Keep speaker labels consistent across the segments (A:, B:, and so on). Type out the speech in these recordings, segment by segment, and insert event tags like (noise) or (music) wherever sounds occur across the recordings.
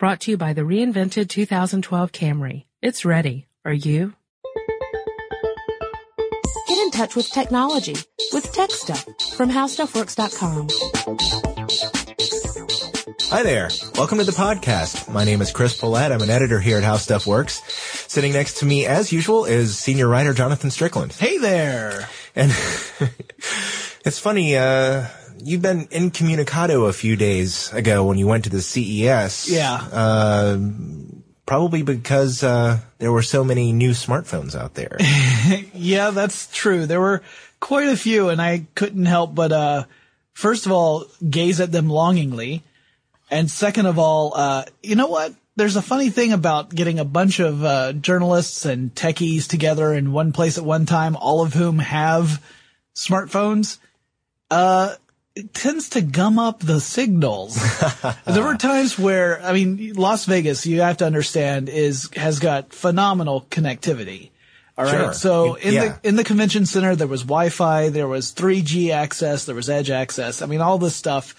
A: Brought to you by the reinvented 2012 Camry. It's ready. Are you? Get in touch with technology with Tech Stuff from HowStuffWorks.com.
B: Hi there. Welcome to the podcast. My name is Chris Pollette. I'm an editor here at How Stuff Works. Sitting next to me, as usual, is senior writer Jonathan Strickland.
C: Hey there.
B: And (laughs) it's funny, uh, you've been incommunicado a few days ago when you went to the CES.
C: Yeah.
B: Uh, probably because, uh, there were so many new smartphones out there. (laughs)
C: yeah, that's true. There were quite a few and I couldn't help but, uh, first of all, gaze at them longingly. And second of all, uh, you know what? There's a funny thing about getting a bunch of uh, journalists and techies together in one place at one time, all of whom have smartphones. It tends to gum up the signals. (laughs) there were times where, I mean, Las Vegas, you have to understand, is has got phenomenal connectivity. All right.
B: Sure.
C: So in
B: Yeah.
C: the in the convention center, there was Wi-Fi, there was 3G access, there was Edge access. I mean, all this stuff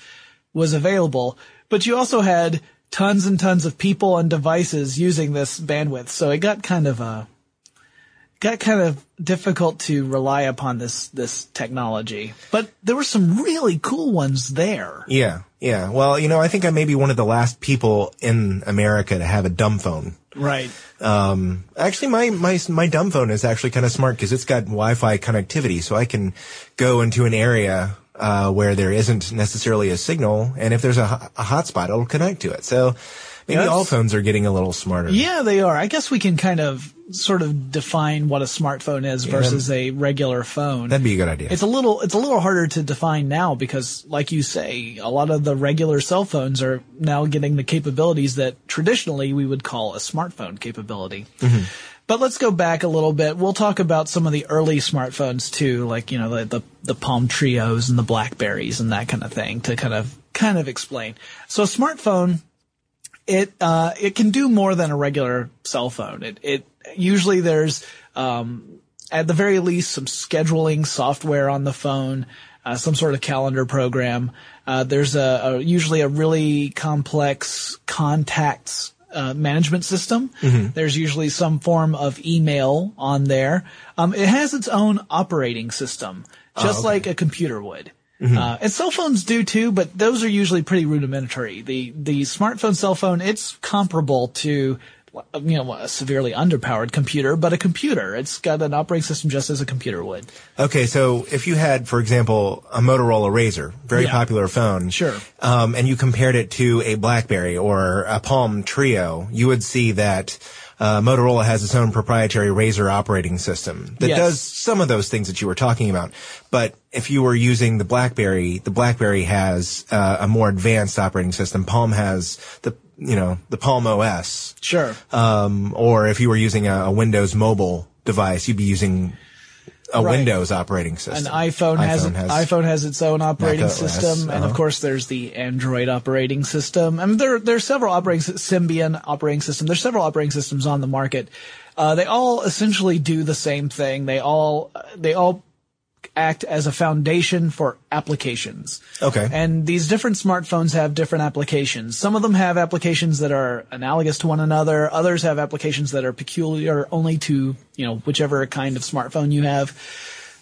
C: was available, but you also had tons and tons of people and devices using this bandwidth. So it got kind of uh got kind of difficult to rely upon this this technology. But there were some really cool ones there.
B: yeah. Yeah. Well, you know, I think I may be one of the last people in America to have a dumb phone.
C: Right.
B: Um, actually, my, my, my dumb phone is actually kind of smart because it's got Wi-Fi connectivity. So I can go into an area, uh, where there isn't necessarily a signal. And if there's a, a hotspot, it'll connect to it. So maybe
C: Yes.
B: all phones are getting a little smarter.
C: Yeah, they are. I guess we can kind of sort of define what a smartphone is versus a regular phone.
B: That'd be a good idea.
C: It's a little it's a little harder to define now because like you say, a lot of the regular cell phones are now getting the capabilities that traditionally we would call a smartphone capability. Mm-hmm. But let's go back a little bit. We'll talk about some of the early smartphones too, like, you know, the, the, the Palm Treos and the Blackberries and that kind of thing to kind of, kind of explain. So a smartphone, it, uh, it can do more than a regular cell phone. It, it, usually there's, um, at the very least some scheduling software on the phone, uh, some sort of calendar program. Uh, there's a, a usually a really complex contacts uh, management system. There's usually some form of email on there. Um, it has its own operating system, just like a computer would. Uh, and cell phones do too, but those are usually pretty rudimentary. The the smartphone cell phone, it's comparable to you know a severely underpowered computer, but a computer. It's got an operating system just as a computer would.
B: Okay, so if you had, for example, a Motorola Razr, very
C: Yeah.
B: popular phone,
C: Sure.
B: um, and you compared it to a BlackBerry or a Palm Treo, you would see that uh, Motorola has its own proprietary Razr operating system that
C: Yes.
B: does some of those things that you were talking about. But if you were using the BlackBerry, the BlackBerry has uh, a more advanced operating system. Palm has the you know the Palm OS,
C: Sure.
B: um, or if you were using a, a Windows mobile device, you'd be using a
C: Right.
B: Windows operating system.
C: An
B: system.
C: iPhone, has, iPhone has its own operating system, and of
B: uh-huh.
C: course there's the Android operating system. I mean, there there's several operating sy- Symbian operating system. There's several operating systems on the market. Uh, they all essentially do the same thing. They all they all act as a foundation for applications.
B: Okay.
C: And these different smartphones have different applications. Some of them have applications that are analogous to one another. Others have applications that are peculiar only to, you know, whichever kind of smartphone you have.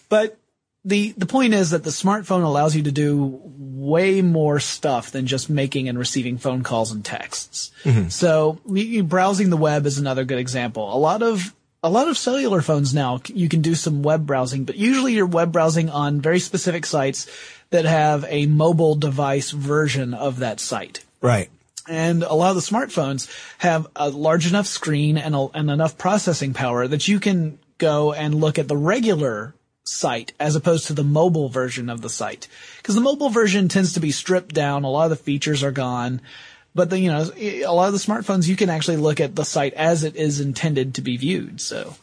C: But the, the point is that the smartphone allows you to do way more stuff than just making and receiving phone calls and texts. Mm-hmm. So you- you- browsing the web is another good example. A lot of a lot of cellular phones now, you can do some web browsing, but usually you're web browsing on very specific sites that have a mobile device version of that site.
B: right.
C: And a lot of the smartphones have a large enough screen and, a, and enough processing power that you can go and look at the regular site as opposed to the mobile version of the site. Because the mobile version tends to be stripped down. A lot of the features are gone. But the, you know, a lot of the smartphones, you can actually look at the site as it is intended to be viewed. So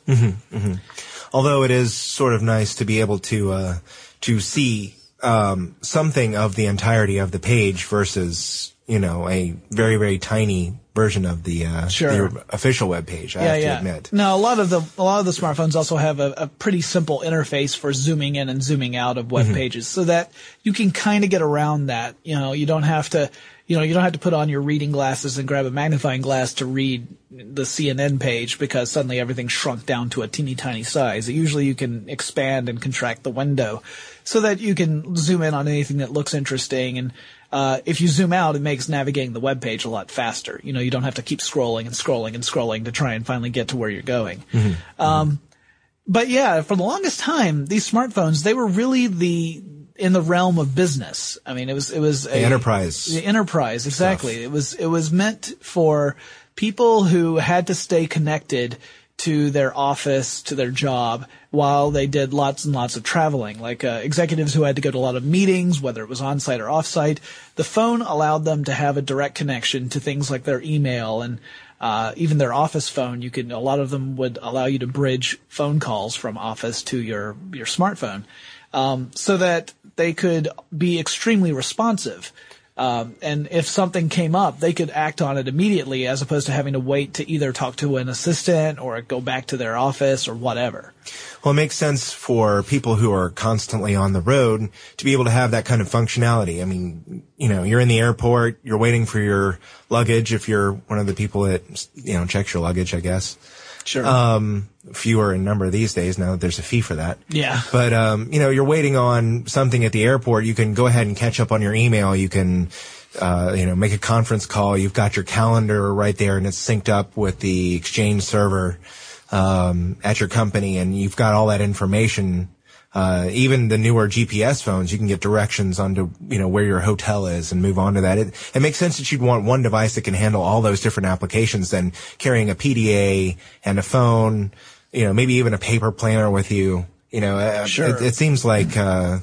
B: Although it is sort of nice to be able to uh, to see um, something of the entirety of the page versus you know a very very tiny version of the uh,
C: Sure.
B: the official web page. I
C: yeah,
B: have to
C: yeah.
B: admit.
C: No, a lot of the a lot of the smartphones also have a, a pretty simple interface for zooming in and zooming out of web pages, so that you can kind of get around that. You know, you don't have to you know, you don't have to put on your reading glasses and grab a magnifying glass to read the CNN page because suddenly everything's shrunk down to a teeny tiny size. Usually you can expand and contract the window so that you can zoom in on anything that looks interesting and uh, if you zoom out, it makes navigating the web page a lot faster. You know, you don't have to keep scrolling and scrolling and scrolling to try and finally get to where you're going. Mm-hmm. Um, but yeah, for the longest time, these smartphones, they were really the, in the realm of business. I mean, it was, it was
B: a, the enterprise.
C: The enterprise, exactly. Stuff. It was, it was meant for people who had to stay connected to their office, to their job, while they did lots and lots of traveling, like uh, executives who had to go to a lot of meetings, whether it was on site or off site. The phone allowed them to have a direct connection to things like their email and uh, even their office phone. You could a lot of them would allow you to bridge phone calls from office to your your smartphone, um, so that they could be extremely responsive. Um, and if something came up, they could act on it immediately as opposed to having to wait to either talk to an assistant or go back to their office or whatever.
B: Well, it makes sense for people who are constantly on the road to be able to have that kind of functionality. I mean, you know, you're in the airport, you're waiting for your luggage if you're one of the people that, you know, checks your luggage, I guess.
C: Sure.
B: Um, fewer in number these days now that there's a fee for that.
C: Yeah.
B: But, um, you know, you're waiting on something at the airport. You can go ahead and catch up on your email. You can, uh, you know, make a conference call. You've got your calendar right there and it's synced up with the exchange server, um, at your company and you've got all that information uh, even the newer GPS phones, you can get directions onto, you know, where your hotel is and move on to that. It, it makes sense that you'd want one device that can handle all those different applications than carrying a PDA and a phone, you know, maybe even a paper planner with you. You know, uh,
C: sure.
B: it, it seems like, uh,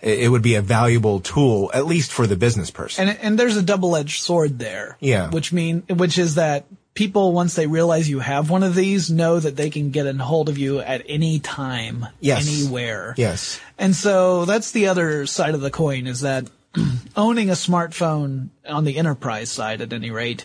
B: it would be a valuable tool, at least for the business person.
C: And and there's a double edged sword there.
B: Yeah.
C: Which mean which is that people, once they realize you have one of these, know that they can get a hold of you at any time,
B: yes.
C: anywhere.
B: Yes.
C: And so that's the other side of the coin is that (clears throat) owning a smartphone on the enterprise side at any rate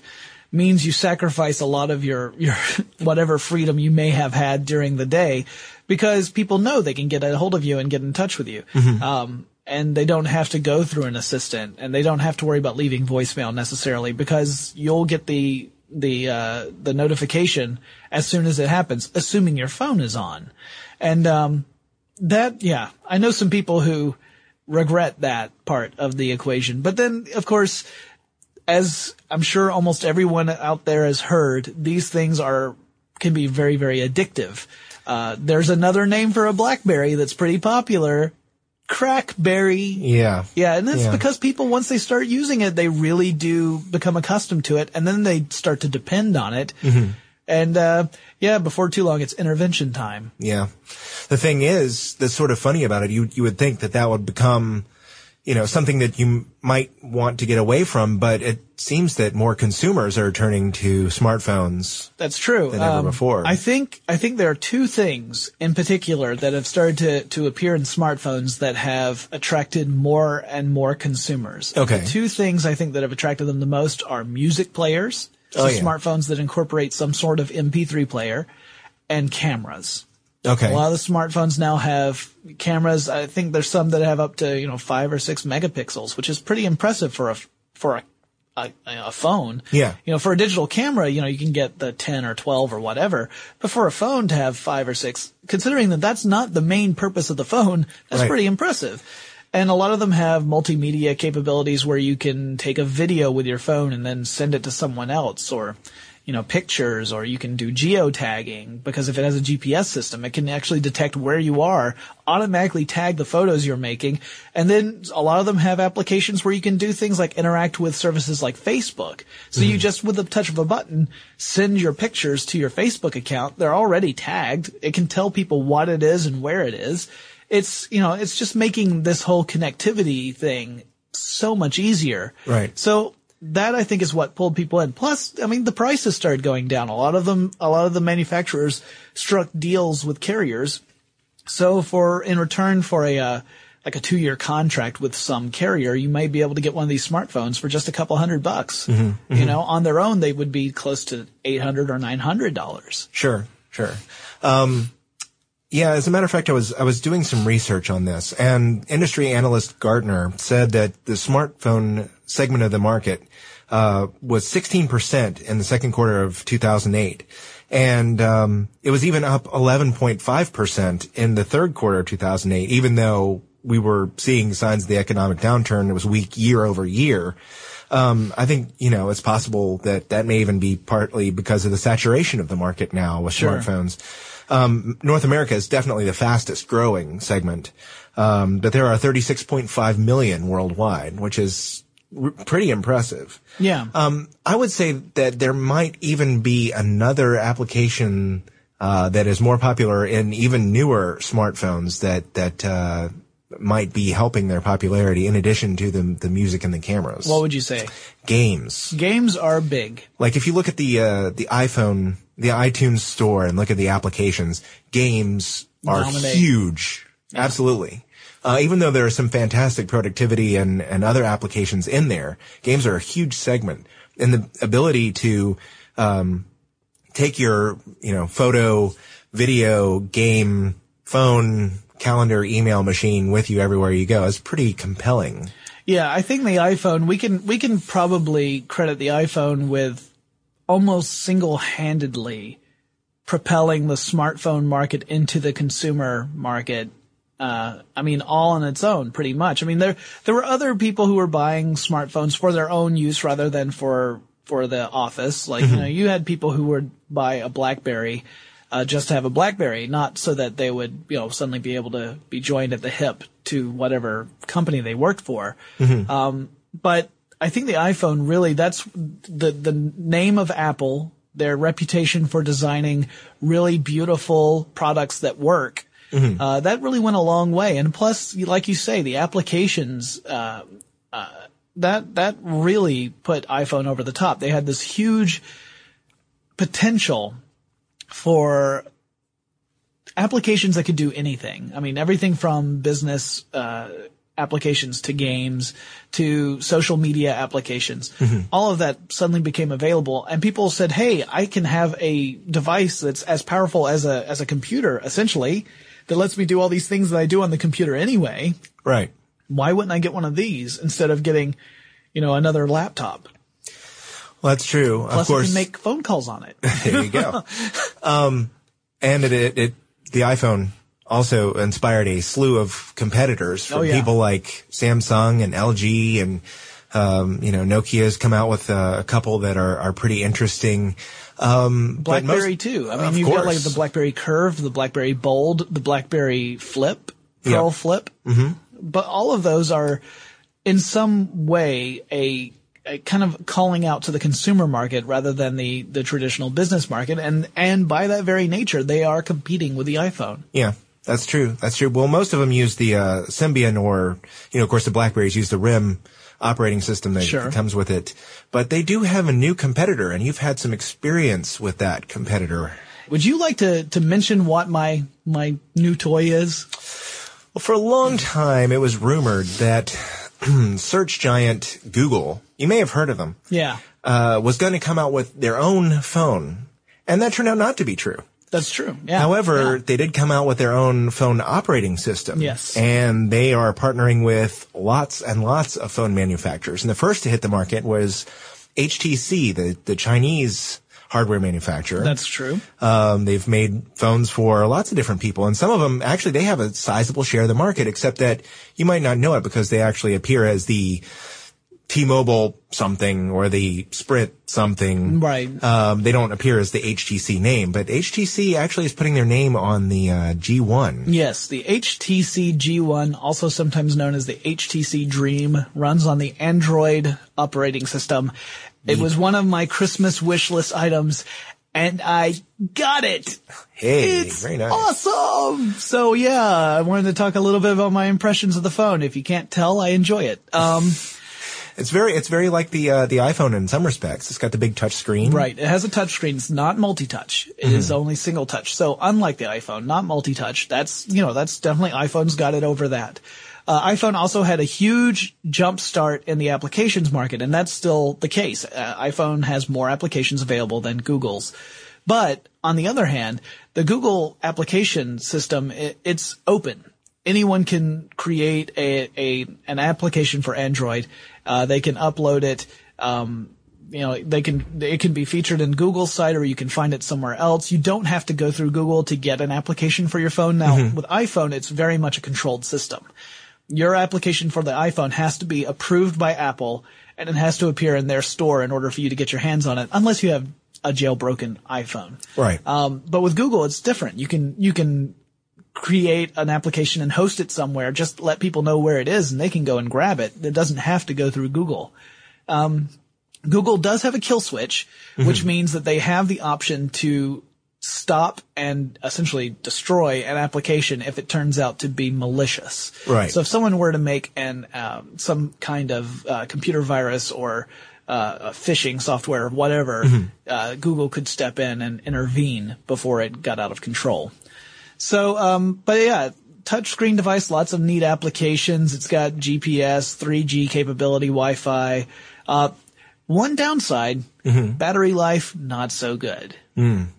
C: means you sacrifice a lot of your, your, (laughs) whatever freedom you may have had during the day because people know they can get a hold of you and get in touch with you. Mm-hmm. Um, and they don't have to go through an assistant and they don't have to worry about leaving voicemail necessarily because you'll get the the uh, the notification as soon as it happens, assuming your phone is on. And um, that, yeah, I know some people who regret that part of the equation. But then, of course, as I'm sure almost everyone out there has heard, these things are can be very, very addictive. Uh, there's another name for a BlackBerry that's pretty popular, crackberry.
B: Yeah.
C: Yeah. And that's
B: Yeah.
C: because people, once they start using it, they really do become accustomed to it and then they start to depend on it.
B: Mm-hmm.
C: And, uh, yeah, before too long, it's intervention time.
B: Yeah. The thing is, that's sort of funny about it. You, you would think that that would become, you know, something that you might want to get away from, but it seems that more consumers are turning to smartphones.
C: That's true. Um,
B: Than ever before.
C: I think, I think there are two things in particular that have started to, to appear in smartphones that have attracted more and more consumers.
B: Okay.
C: The two things I think that have attracted them the most are music players. So
B: Oh, yeah.
C: smartphones that incorporate some sort of MP3 player and cameras.
B: Okay.
C: A lot of the smartphones now have cameras. I think there's some that have up to, you know, five or six megapixels, which is pretty impressive for a, for a, a, a phone.
B: Yeah.
C: You know, for a digital camera, you know, you can get the 10 or 12 or whatever. But for a phone to have five or six, considering that that's not the main purpose of the phone, that's
B: Right.
C: pretty impressive. And a lot of them have multimedia capabilities where you can take a video with your phone and then send it to someone else or, you know, pictures or you can do geotagging because if it has a GPS system, it can actually detect where you are, automatically tag the photos you're making. And then a lot of them have applications where you can do things like interact with services like Facebook. So you mm-hmm. just, with the touch of a button, send your pictures to your Facebook account. They're already tagged. It can tell people what it is and where it is. It's, you know, it's just making this whole connectivity thing so much easier.
B: Right.
C: So that I think is what pulled people in. Plus, I mean, the prices started going down. A lot of them, a lot of the manufacturers struck deals with carriers. So for, in return for a, uh, like a two year contract with some carrier, you may be able to get one of these smartphones for just a couple hundred bucks. You know, on their own, they would be close to 800 or $900.
B: Sure, sure. Um, Yeah, as a matter of fact, I was I was doing some research on this, and industry analyst Gartner said that the smartphone segment of the market uh, was 16% in the second quarter of 2008, and um, it was even up 11.5% in the third quarter of 2008, even though we were seeing signs of the economic downturn. It was weak year over year. Um, I think, you know, it's possible that that may even be partly because of the saturation of the market now with
C: Sure.
B: smartphones. Um, North America is definitely the fastest growing segment. Um, but there are 36.5 million worldwide, which is r- pretty impressive.
C: Yeah.
B: Um, I would say that there might even be another application uh, that is more popular in even newer smartphones that that uh, might be helping their popularity in addition to the the music and the cameras.
C: what would you say?
B: Games.
C: Games are big.
B: Like if you look at the uh, the iPhone, the iTunes store, and look at the applications, games are
C: Dominate.
B: huge. Absolutely. Uh, even though there are some fantastic productivity and, and other applications in there, games are a huge segment. And the ability to um, take your you know photo, video, game, phone, calendar, email machine with you everywhere you go is pretty compelling.
C: Yeah, I think the iPhone we can we can probably credit the iPhone with almost single-handedly propelling the smartphone market into the consumer market. Uh, I mean, all on its own, pretty much. I mean, there there were other people who were buying smartphones for their own use rather than for for the office. Like, you know, you had people who would buy a BlackBerry uh, just to have a BlackBerry, not so that they would, you know, suddenly be able to be joined at the hip to whatever company they worked for. Um, but I think the iPhone really, that's the, the name of Apple, their reputation for designing really beautiful products that work. Uh, that really went a long way. And plus, like you say, the applications, uh, uh, that, that really put iPhone over the top. They had this huge potential for applications that could do anything. I mean, everything from business uh, applications to games to social media applications. All of that suddenly became available, and people said, "Hey, I can have a device that's as powerful as a as a computer, essentially, that lets me do all these things that I do on the computer anyway.
B: Right.
C: Why wouldn't I get one of these instead of getting, you know, another laptop?
B: Well, that's true.
C: Plus,
B: of course.
C: I can make phone calls on it." (laughs)
B: there you go. (laughs) um, and it, it, it, the iPhone also inspired a slew of competitors from
C: Oh, yeah.
B: people like Samsung and LG and, um, you know, Nokia's come out with uh, a couple that are, are pretty interesting. Um, but most-
C: BlackBerry too. I mean, you've got like the BlackBerry Curve, the BlackBerry Bold, the BlackBerry Flip, Pearl. Flip. Mm-hmm. But all of those are, in some way, a kind of calling out to the consumer market rather than the the traditional business market, and and by that very nature, they are competing with the iPhone.
B: Yeah, that's true. That's true. Well, most of them use the uh, Symbian or, you know, of course, the Blackberries use the RIM operating system that
C: Sure.
B: comes with it. But they do have a new competitor, and you've had some experience with that competitor.
C: Would you like to to mention what my my new toy is?
B: Well, for a long time, it was rumored that (clears throat) search giant Google, you may have heard of them,
C: Yeah,
B: uh, was going to come out with their own phone. And that turned out not to be true.
C: that's true. Yeah.
B: However,
C: Yeah.
B: they did come out with their own phone operating system.
C: Yes.
B: And they are partnering with lots and lots of phone manufacturers. And the first to hit the market was HTC, the, the Chinese hardware manufacturer.
C: that's true.
B: Um, they've made phones for lots of different people, and some of them actually they have a sizable share of the market. Except that you might not know it because they actually appear as the T-Mobile something or the Sprint something.
C: Right.
B: Um, they don't appear as the HTC name, but HTC actually is putting their name on the uh, G1.
C: Yes, the HTC G1, also sometimes known as the HTC Dream, runs on the Android operating system. It was one of my Christmas wish list items, and I got it.
B: Hey,
C: It's
B: very nice.
C: awesome. So yeah, I wanted to talk a little bit about my impressions of the phone. If you can't tell, I enjoy it. Um, (laughs)
B: It's very, it's very like the uh, the iPhone in some respects. It's got the big touch screen.
C: Right. It has a touch screen. It's not multi-touch. It is only single touch. So unlike the iPhone, not multi-touch. That's, you know, that's definitely iPhone's got it over that. Uh, iPhone also had a huge jump start in the applications market, and that's still the case. Uh, iPhone has more applications available than Google's. But on the other hand, the Google application system, it, it's open. Anyone can create a, a an application for Android. Uh, they can upload it. Um, you know, they can, it can be featured in Google's site or you can find it somewhere else. You don't have to go through Google to get an application for your phone. Now, with iPhone, it's very much a controlled system. Your application for the iPhone has to be approved by Apple and it has to appear in their store in order for you to get your hands on it, unless you have a jailbroken iPhone.
B: Right.
C: Um, but with Google, it's different. You can, you can create an application and host it somewhere. Just let people know where it is and they can go and grab it. It doesn't have to go through Google. Um, Google does have a kill switch, which means that they have the option to stop and essentially destroy an application if it turns out to be malicious.
B: Right.
C: So if someone were to make an um, some kind of uh, computer virus or uh, phishing software or whatever, uh, Google could step in and intervene before it got out of control. So, um, but yeah, touchscreen device, lots of neat applications. It's got GPS, 3G capability, Wi-Fi. Uh, one downside, battery life, not so good.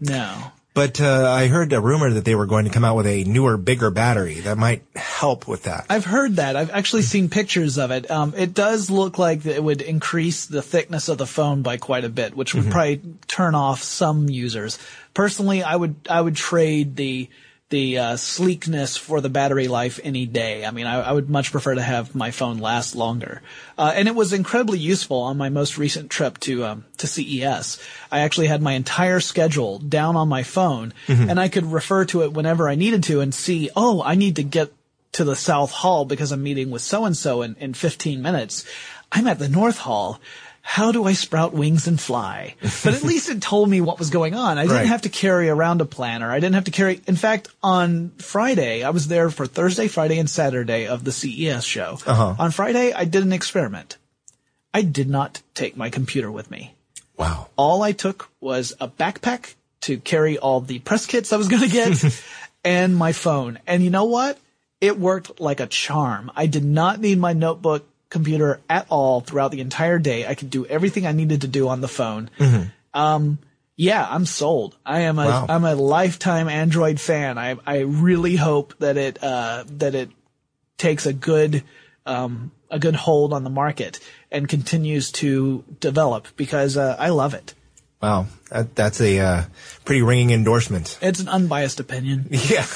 C: No.
B: But uh, I heard a rumor that they were going to come out with a newer, bigger battery that might help with that.
C: I've heard that. I've actually seen pictures of it. Um, it does look like it would increase the thickness of the phone by quite a bit, which would probably turn off some users. Personally, I would I would trade the the uh, sleekness for the battery life any day. I mean, I, I would much prefer to have my phone last longer. Uh, and it was incredibly useful on my most recent trip to um, to CES. I actually had my entire schedule down on my phone, and I could refer to it whenever I needed to and see, oh, I need to get to the South Hall because I'm meeting with so and so in in 15 minutes. I'm at the North Hall. How do I sprout wings and fly? But at (laughs) least it told me what was going on. I didn't
B: Right.
C: have to carry around a planner. I didn't have to carry. In fact, on Friday, I was there for Thursday, Friday, and Saturday of the CES show.
B: Uh-huh.
C: On Friday, I did an experiment. I did not take my computer with me.
B: Wow.
C: All I took was a backpack to carry all the press kits I was going to get (laughs) and my phone. And you know what? It worked like a charm. I did not need my notebook computer at all throughout the entire day. I could do everything I needed to do on the phone. Um, yeah, I'm sold. I am a
B: Wow.
C: am a lifetime Android fan. I I really hope that it uh that it takes a good um a good hold on the market and continues to develop because uh, I love it.
B: Wow. That, that's a uh, pretty ringing endorsement.
C: It's an unbiased opinion. (laughs)
B: Yeah.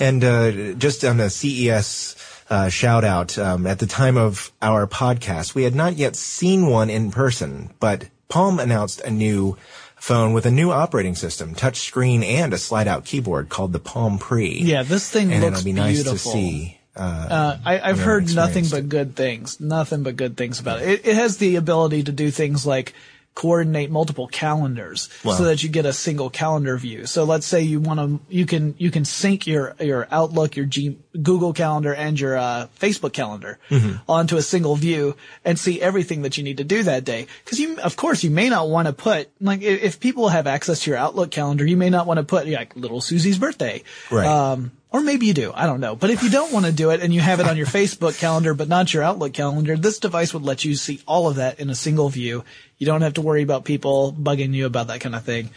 B: and uh, just on the CES uh, shout out, um, at the time of our podcast, we had not yet seen one in person, but Palm announced a new phone with a new operating system, touch screen, and a slide out keyboard called the Palm Pre.
C: Yeah, this thing
B: and
C: looks
B: it'll be nice
C: beautiful.
B: to see. Uh,
C: Uh, I, I've heard nothing but good things. Nothing but good things about it. it. It has the ability to do things like coordinate multiple calendars
B: Wow.
C: so that you get a single calendar view. So let's say you want to, you can, you can sync your, your Outlook, your G, Google calendar and your, uh, Facebook calendar
B: Mm-hmm.
C: onto a single view and see everything that you need to do that day. Cause you, of course, you may not want to put, like, if, people have access to your Outlook calendar, you may not want to put, like, little Susie's birthday.
B: Right.
C: Um, or maybe you do. I don't know. But if you don't want to do it and you have it on your Facebook calendar, but not your Outlook calendar, this device would let you see all of that in a single view. You don't have to worry about people bugging you about that kind of thing.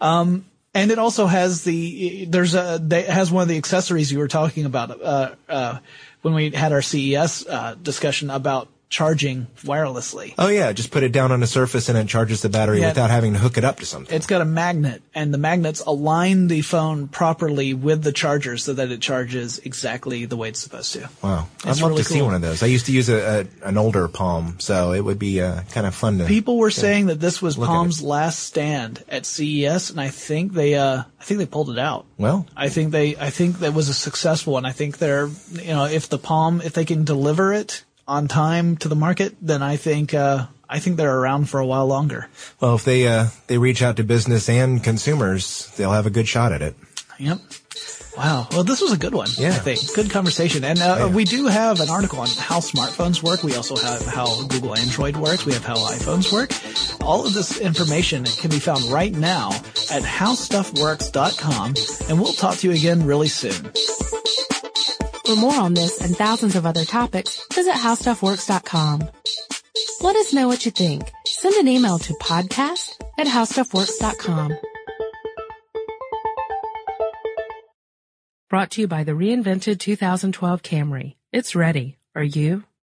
C: Um, and it also has the, there's a, they- has one of the accessories you were talking about, uh, uh, when we had our CES, uh, discussion about charging wirelessly.
B: oh yeah, just put it down on a surface and it charges the battery
C: Yeah.
B: without having to hook it up to something.
C: It's got a magnet and the magnets align the phone properly with the charger so that it charges exactly the way it's supposed to.
B: Wow, I'd love
C: really
B: to see one of those. I used to use a, a an older Palm, so it would be uh, kind of fun to.
C: People were saying that this was Palm's last stand at CES, and I think they, uh, I think they pulled it out.
B: well,
C: I think they, I think that was a successful one. I think they're, you know, if the Palm, if they can deliver it on time to the market, then I think, uh, I think they're around for a while longer.
B: well, if they uh, they reach out to business and consumers, they'll have a good shot at it.
C: Yep. Wow. Well, this was a good one.
B: Yeah.
C: I think good conversation, and uh, we do have an article on how smartphones work. We also have how Google Android works. We have how iPhones work. All of this information can be found right now at howstuffworks.com, and we'll talk to you again really soon.
A: For more on this and thousands of other topics, visit howstuffworks.com. Let us know what you think. Send an email to podcast at howstuffworks.com. Brought to you by the reinvented 2012 Camry. It's ready. Are you?